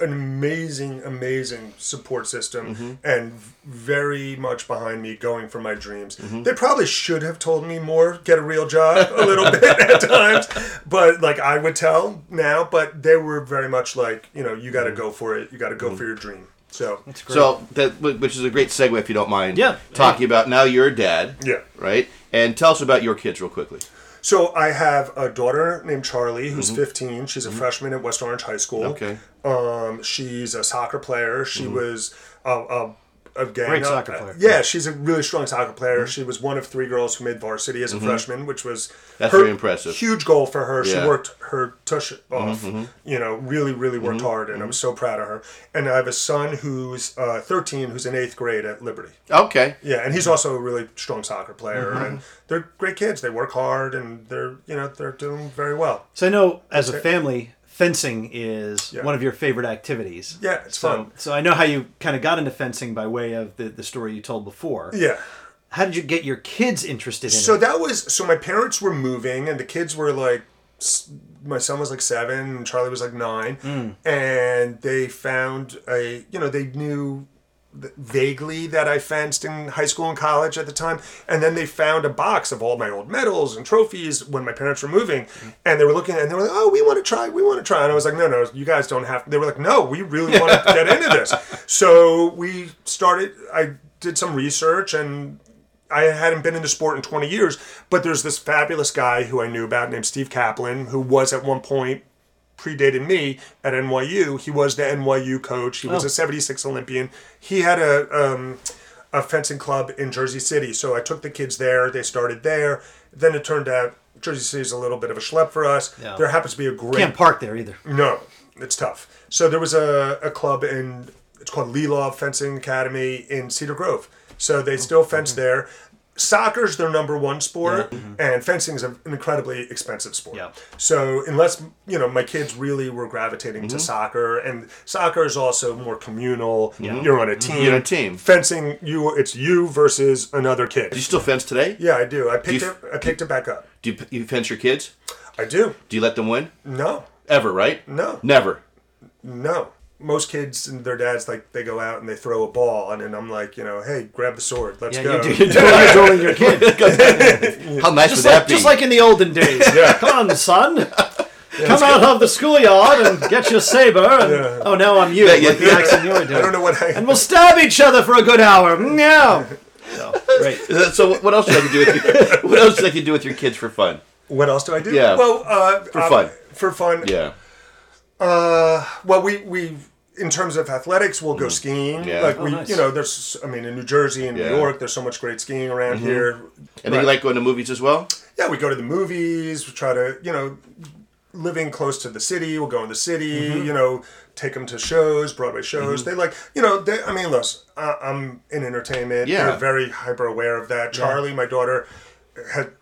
an amazing, amazing support system Mm-hmm. and very much behind me going for my dreams. Mm-hmm. They probably should have told me more, get a real job a little bit at times, but like I would tell now, but they were very much like, you know, you got to go for it. You got to Mm-hmm. go for your dream. So, So that which is a great segue if you don't mind. Yeah. Talking about now you're a dad. yeah. Right. And tell us about your kids real quickly. So I have a daughter named Charlie who's 15. She's a freshman at West Orange High School. Mm-hmm. Okay. Um, she's a soccer player. She was a, a, again Great uh, soccer player. Yeah, she's a really strong soccer player. She was one of three girls who made varsity as a freshman, which was That's very impressive. Huge goal for her. She worked her tush off. You know, really, really worked hard, and I'm so proud of her. And I have a son who's uh, 13, who's in eighth grade at Liberty. Okay. Yeah, and he's also a really strong soccer player, Mm-hmm. and they're great kids. They work hard, and they're you know they're doing very well. So I know as a family, fencing is Yeah. one of your favorite activities. Yeah, it's So, fun. so I know how you kind of got into fencing by way of the, the story you told before. Yeah. How did you get your kids interested in So it? So that was so my parents were moving, and the kids were like, my son was like seven, and Charlie was like nine, Hmm. and they found a you know they knew vaguely that I fenced in high school and college at the time, and then they found a box of all my old medals and trophies when my parents were moving, and they were looking at it and they were like, oh, we want to try, we want to try, and I was like, no, no, you guys don't have. They were like, no, we really want to get into this, so we started. I did some research and I hadn't been in the sport in 20 years, but there's this fabulous guy who I knew about named Steve Kaplan, who was at one point predated me at NYU. He was the NYU coach. He was a 76 Olympian. He had a um, a fencing club in Jersey City, so I took the kids there. They started there. Then it turned out Jersey City is a little bit of a schlep for us. Yeah. There happens to be a great Can't park there either. no, it's tough. So there was a, a club in it's called Lelov Fencing Academy in Cedar Grove. So they still fence there. Soccer's their number one sport, mm-hmm. and fencing is an incredibly expensive sport. Yeah. So unless you know, my kids really were gravitating to mm-hmm. soccer, and soccer is also more communal. You're on a mm-hmm. team. You're on a team. Fencing, you it's you versus another kid. Do you still fence today? yeah, I do. I picked you- it. I picked it back up. Do you, you fence your kids? I do. Do you let them win? No, Ever, right? no, Never. no. Most kids and their dads like they go out and they throw a ball, and then I'm like, you know, hey, grab the sword, let's Yeah, go. you do, you're, doing, you're dueling your kid. How nice Just would that be? just like in the olden days. Come on, son. Come out of the schoolyard and get your saber. And, Yeah. Oh, now I'm you. Yeah, like yeah, the yeah. accent you were doing. I don't know what I. And we'll stab each other for a good hour. Meow. So, great. so what else do I like do with your, what else do you like to do with your kids for fun? What else do I do? Yeah. Well, uh, for fun. For fun. Yeah. Uh, well, we we in terms of athletics, we'll go skiing. Mm. Yeah. Like Oh, we, nice. you know, there's. I mean, in New Jersey and Yeah. Mm-hmm. New York, there's so much great skiing around here. And then you like going to movies as well? Yeah, we go to the movies. We try to, you know, living close to the city. We'll go in the city. Mm-hmm. You know, take them to shows, Broadway shows. They like, you know, they, I mean, listen, I, I'm in entertainment. Yeah. They're very hyper aware of that. Charlie, my daughter, had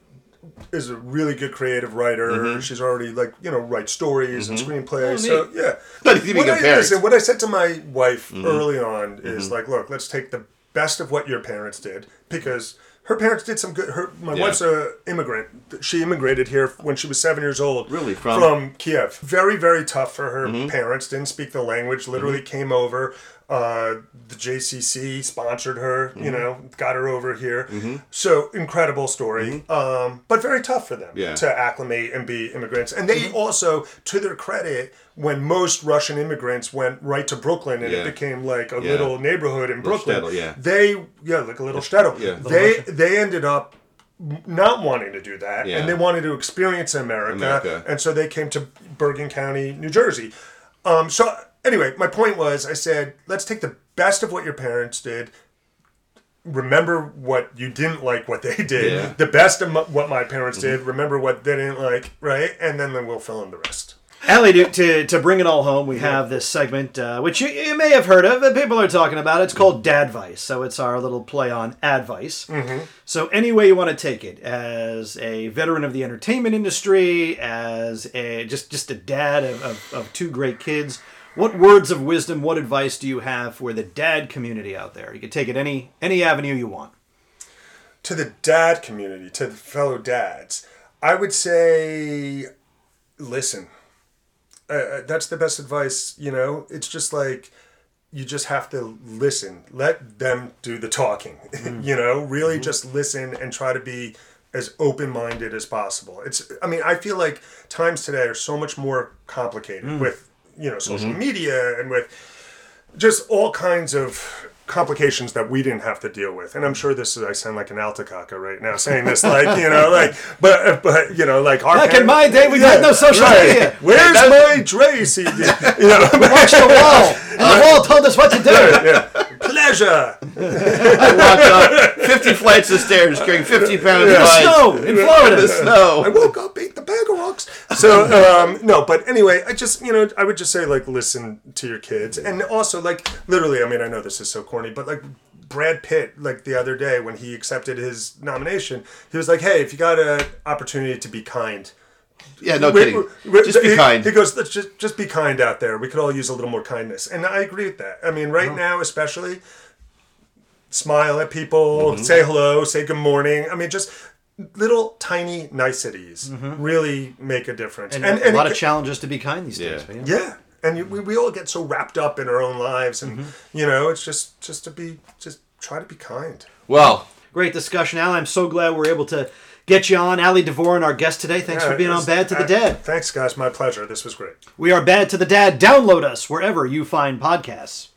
is a really good creative writer. Mm-hmm. She's already like, you know, write stories and screenplays. so yeah. Not even What I, listen, what I said to my wife Mm-hmm. early on is like, look, let's take the best of what your parents did because her parents did some good. Her my Yeah. wife's a immigrant. She immigrated here when she was seven years old. Really? From- from Kiev. Very very tough for her Mm-hmm. parents. Didn't speak the language. Literally came over. Uh, the JCC sponsored her. Mm-hmm. You know, got her over here. So incredible story. Um, but very tough for them Mm-hmm. Yeah. Mm-hmm. to acclimate and be immigrants. And they also, to their credit, when most Russian immigrants went right to Brooklyn and Yeah. it became like a Yeah. little neighborhood in Brooklyn, shtetl, yeah. they yeah, like a little shtetl. Yeah. They they ended up not wanting to do that, Yeah. and they wanted to experience America, America. and so they came to Bergen County, New Jersey. Um, so anyway, my point was, I said, let's take the best of what your parents did. Remember what you didn't like, what they did. Yeah. The best of m- what my parents did. Remember what they didn't like, right? And then, then we'll fill in the rest. Ali, to, to, to bring it all home, we have this segment, uh, which you, you may have heard of, and people are talking about. It's called Dadvice. So it's our little play on advice. So, any way you want to take it, as a veteran of the entertainment industry, as a just, just a dad of, of, of two great kids, what words of wisdom, what advice do you have for the dad community out there? You can take it any any avenue you want. to the dad community, to the fellow dads, I would say, listen. Uh, Uh, that's the best advice. You know, it's just like you just have to listen. Let them do the talking. you know, really just listen and try to be as open-minded as possible. It's. I mean, I feel like times today are so much more complicated with you know social media and with just all kinds of complications that we didn't have to deal with. And I'm sure this is I sound like an alte kacker right now saying this like, you know, like but but you know, like our Back in my day, we had no social media. Where's my Dre CD? You know, Watch the wall, and the wall told us what to do. yeah. Pleasure. Walked up 50 flights of stairs carrying 50 pounds of The ice. snow in The Florida. I snow. woke up, ate the bag of rocks. So um, no, but anyway, I just you know I would just say like listen to your kids, and also like literally, I mean I know this is so corny, but like Brad Pitt, like the other day when he accepted his nomination, he was like, hey, if you got an opportunity to be kind. Yeah, no we- kidding. we- Just be he, kind. He goes, let's just just be kind out there. We could all use a little more kindness, and I agree with that. I mean, right now especially, smile at people, Mm-hmm. say hello, say good morning. I mean, just little tiny niceties really make a difference. And, And, a lot it- of challenges to be kind these days. Yeah. but yeah. yeah, and you- we, we all get so wrapped up in our own lives, and Mm-hmm. you know, it's just just to be just try to be kind. Well, Great discussion, Al. I'm so glad we're able to get you on. Ali Dvorin, our guest today. Thanks for being on Bad to the uh, Dad. Thanks, guys. My pleasure. This was great. We are Bad to the Dad. Download us wherever you find podcasts.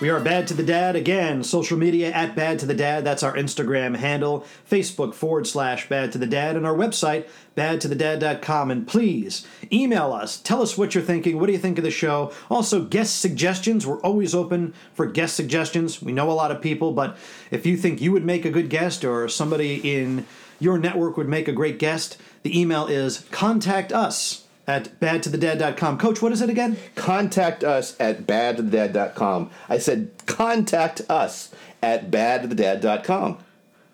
We are Bad to the Dad again. Social media at Bad to the Dad. That's our Instagram handle. Facebook forward slash Bad to the Dad. And our website, badtothedad.com. And please email us. Tell us what you're thinking. What do you think of the show? Also, guest suggestions. We're always open for guest suggestions. We know a lot of people, but if you think you would make a good guest or somebody in your network would make a great guest, the email is contact us at badtothedad.com. Coach, what is it again? Contact us at badtothedad.com. I said contact us at badtothedad.com.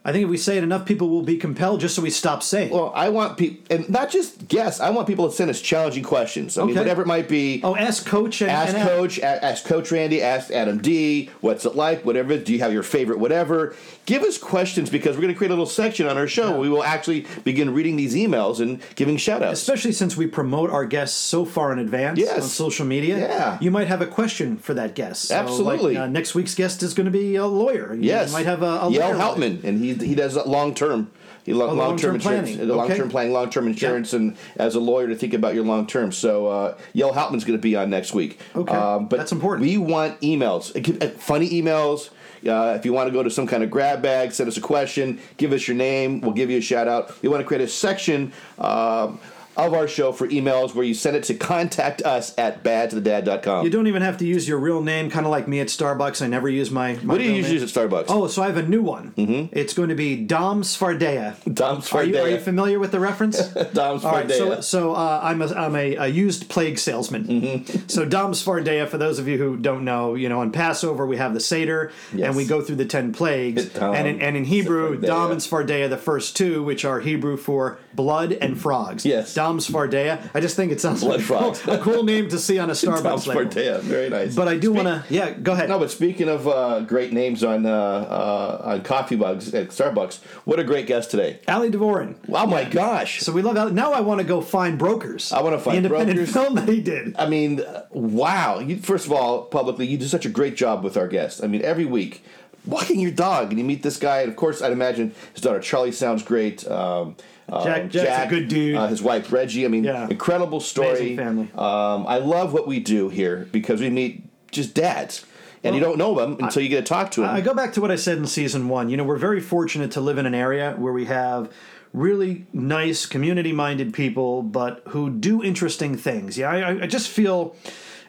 I think if we say it enough, people will be compelled just so we stop saying. Well, I want people, and not just guests. I want people to send us challenging questions. I mean, whatever it might be. oh, ask Coach and ask and Coach, a- ask Coach Randy, ask Adam D. What's it like? Whatever. Do you have your favorite? Whatever. Give us questions because we're going to create a little section on our show where we will actually begin reading these emails and giving shout outs. Especially since we promote our guests so far in advance Yes. on social media. Yeah. You might have a question for that guest. So, Absolutely. Like, uh, next week's guest is going to be a lawyer. You Yes, might have a, a Yale and he he does long term. Long long-term insurance, planning. long term planning, long term insurance, and as a lawyer to think about your long term. So uh, Yale Hauptman's going to be on next week. Um, Okay. but That's important. We want emails, Uh, uh, funny emails. Uh, if you want to go to some kind of grab bag, send us a question, give us your name, we'll give you a shout out. We want to create a section um, of our show for emails where you send it to contact us at badtothedad.com. You don't even have to use your real name, kind of like me at Starbucks. I never use my. my what do you usually name. use at Starbucks? Oh, so I have a new one. Mm-hmm. It's going to be Dom Svardea. Dom Are you, are you familiar with the reference? Dom All right, so so uh, I'm a I'm a, a used plague salesman. Mm-hmm. So Dom Svardea, for those of you who don't know, you know, on Passover we have the Seder Yes. and we go through the ten plagues. Dom and in, and in Hebrew, Svardea. Dom and Svardea, the first two, which are Hebrew for blood and frogs. Yes. Dom Svardea. I just think it sounds Blood like a cool- frogs. a cool name to see on a Starbucks label. Svardea. Very nice. But I do want to, yeah, go ahead. No, but speaking of uh, great names on uh, uh, on coffee mugs at Starbucks, what a great guest today! Ali Dvorin. Oh my gosh! So we love Ali. Now I want to go find brokers. I wanna find the independent brokers. film that he did. I mean, wow! You, first of all, publicly, you do such a great job with our guests. I mean, every week, walking your dog, and you meet this guy, and of course, I'd imagine his daughter Charlie sounds great. Um, uh, Jack- Jack's a good dude. Uh, his wife Reggie. I mean, Yeah. incredible story. Amazing family. Um, I love what we do here because we meet just dads, and you don't know them until you get to talk to them. I go back to what I said in season one. You know, we're very fortunate to live in an area where we have really nice, community minded people, but who do interesting things. Yeah, I, I just feel,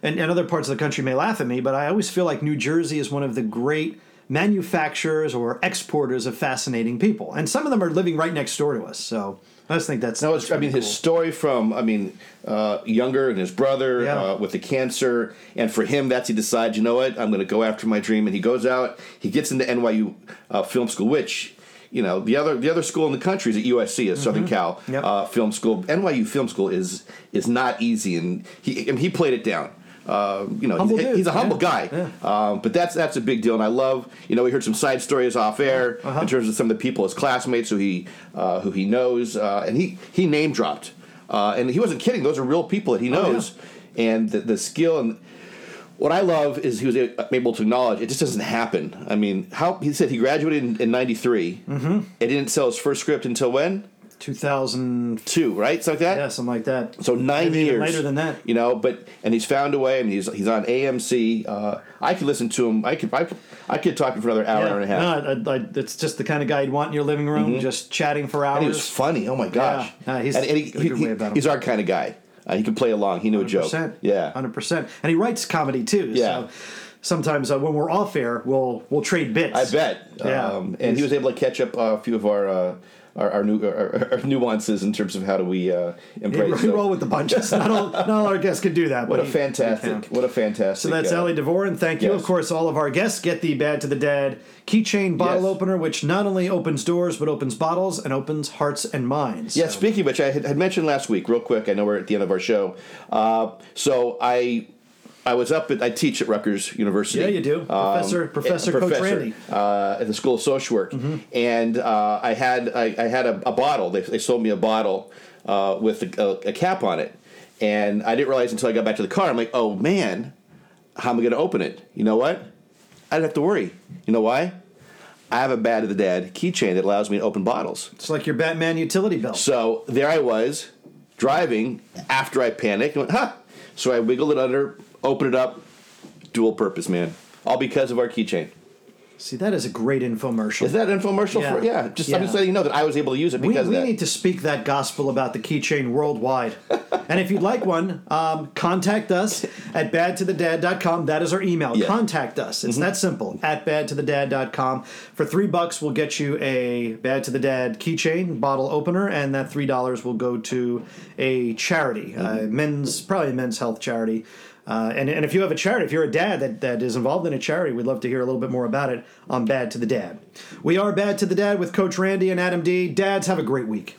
and, and other parts of the country may laugh at me, but I always feel like New Jersey is one of the great manufacturers or exporters of fascinating people. And some of them are living right next door to us. So I just think that's. No, it's, I mean, his story from, I mean, uh, younger and his brother Yeah. uh, with the cancer. And for him, that's he decides, you know what, I'm going to go after my dream. And he goes out, he gets into NYU uh, Film School, which, you know, the other the other school in the country is at USC, at Southern Cal Mm-hmm. Yep. uh, Film School. NYU Film School is is not easy, and he mean, he played it down. Uh, you know, he's, he's a humble yeah, guy, um, but that's that's a big deal, and I love. You know, we heard some side stories off air Uh-huh. in terms of some of the people, his classmates, who he uh, who he knows, uh, and he he name dropped, uh, and he wasn't kidding. Those are real people that he Oh, yeah. knows, and the, the skill and what I love is he was able to acknowledge it just doesn't happen. I mean, how he said he graduated in, in '93, mm-hmm. and didn't sell his first script until when 2000. two, right? Something like that. Yeah, something like that. So nine Maybe years later than that. you know. But and he's found a way. I mean, he's he's on AMC. Uh, I could listen to him. I could I could, I could talk to him for another hour, hour and a half. Mm-hmm. No, I, I, it's just the kind of guy you'd want in your living room, just chatting for hours. and he was funny. Oh my gosh! Yeah. Uh, he's- and, and he, got a good he- him. he's our kind of guy. Uh, he can play along. He knew a joke. Yeah. hundred percent. And he writes comedy too. Yeah. So sometimes uh, when we're off air, we'll we'll trade bits. I bet. Yeah. Um, and he was able to catch up uh, a few of our. Uh, our, our new our, our nuances in terms of how do we uh, embrace. he so- roll with the punches. not all not all our guests can do that. what a fantastic! What a fantastic! So that's uh, Ali Dvorin. Thank you. yes. Of course, all of our guests get the Bad to the Dad keychain bottle Yes. opener, which not only opens doors but opens bottles and opens hearts and minds. Yeah, So- speaking of which, I had, had mentioned last week, real quick. I know we're at the end of our show. Uh, so I, I was up at I teach at Rutgers University. Yeah, you do. Professor- Professor Coach Randy. Mm-hmm. uh, at the School of Social Work, and uh, I had I, I had a, a bottle. They, they sold me a bottle uh, with a, a, a cap on it, and I didn't realize until I got back to the car. I'm like, oh man, how am I going to open it? You know what? I don't have to worry. You know why? I have a Bad of the Dad keychain that allows me to open bottles. It's like your Batman utility belt. So there I was driving after I panicked and went, huh. So I wiggled it under, opened it up, dual purpose, man. all because of our keychain. See, that is a great infomercial. Is that infomercial Yeah. for? Yeah, just I'm just letting you know that I was able to use it we, because we of that. need to speak that gospel about the keychain worldwide. and if you'd like one, um, contact us at badtothedad.com. That is our email. Yeah. Mm-hmm. Contact us. It's that simple. At badtothedad.com. For three bucks, we'll get you a Bad to the Dad keychain bottle opener, and that three dollars will go to a charity, uh, Mm-hmm. men's probably a men's health charity. Uh, and, and if you have a charity, if you're a dad that, that is involved in a charity, we'd love to hear a little bit more about it on Bad to the Dad. We are Bad to the Dad with Coach Randy and Adam D. Dads, have a great week.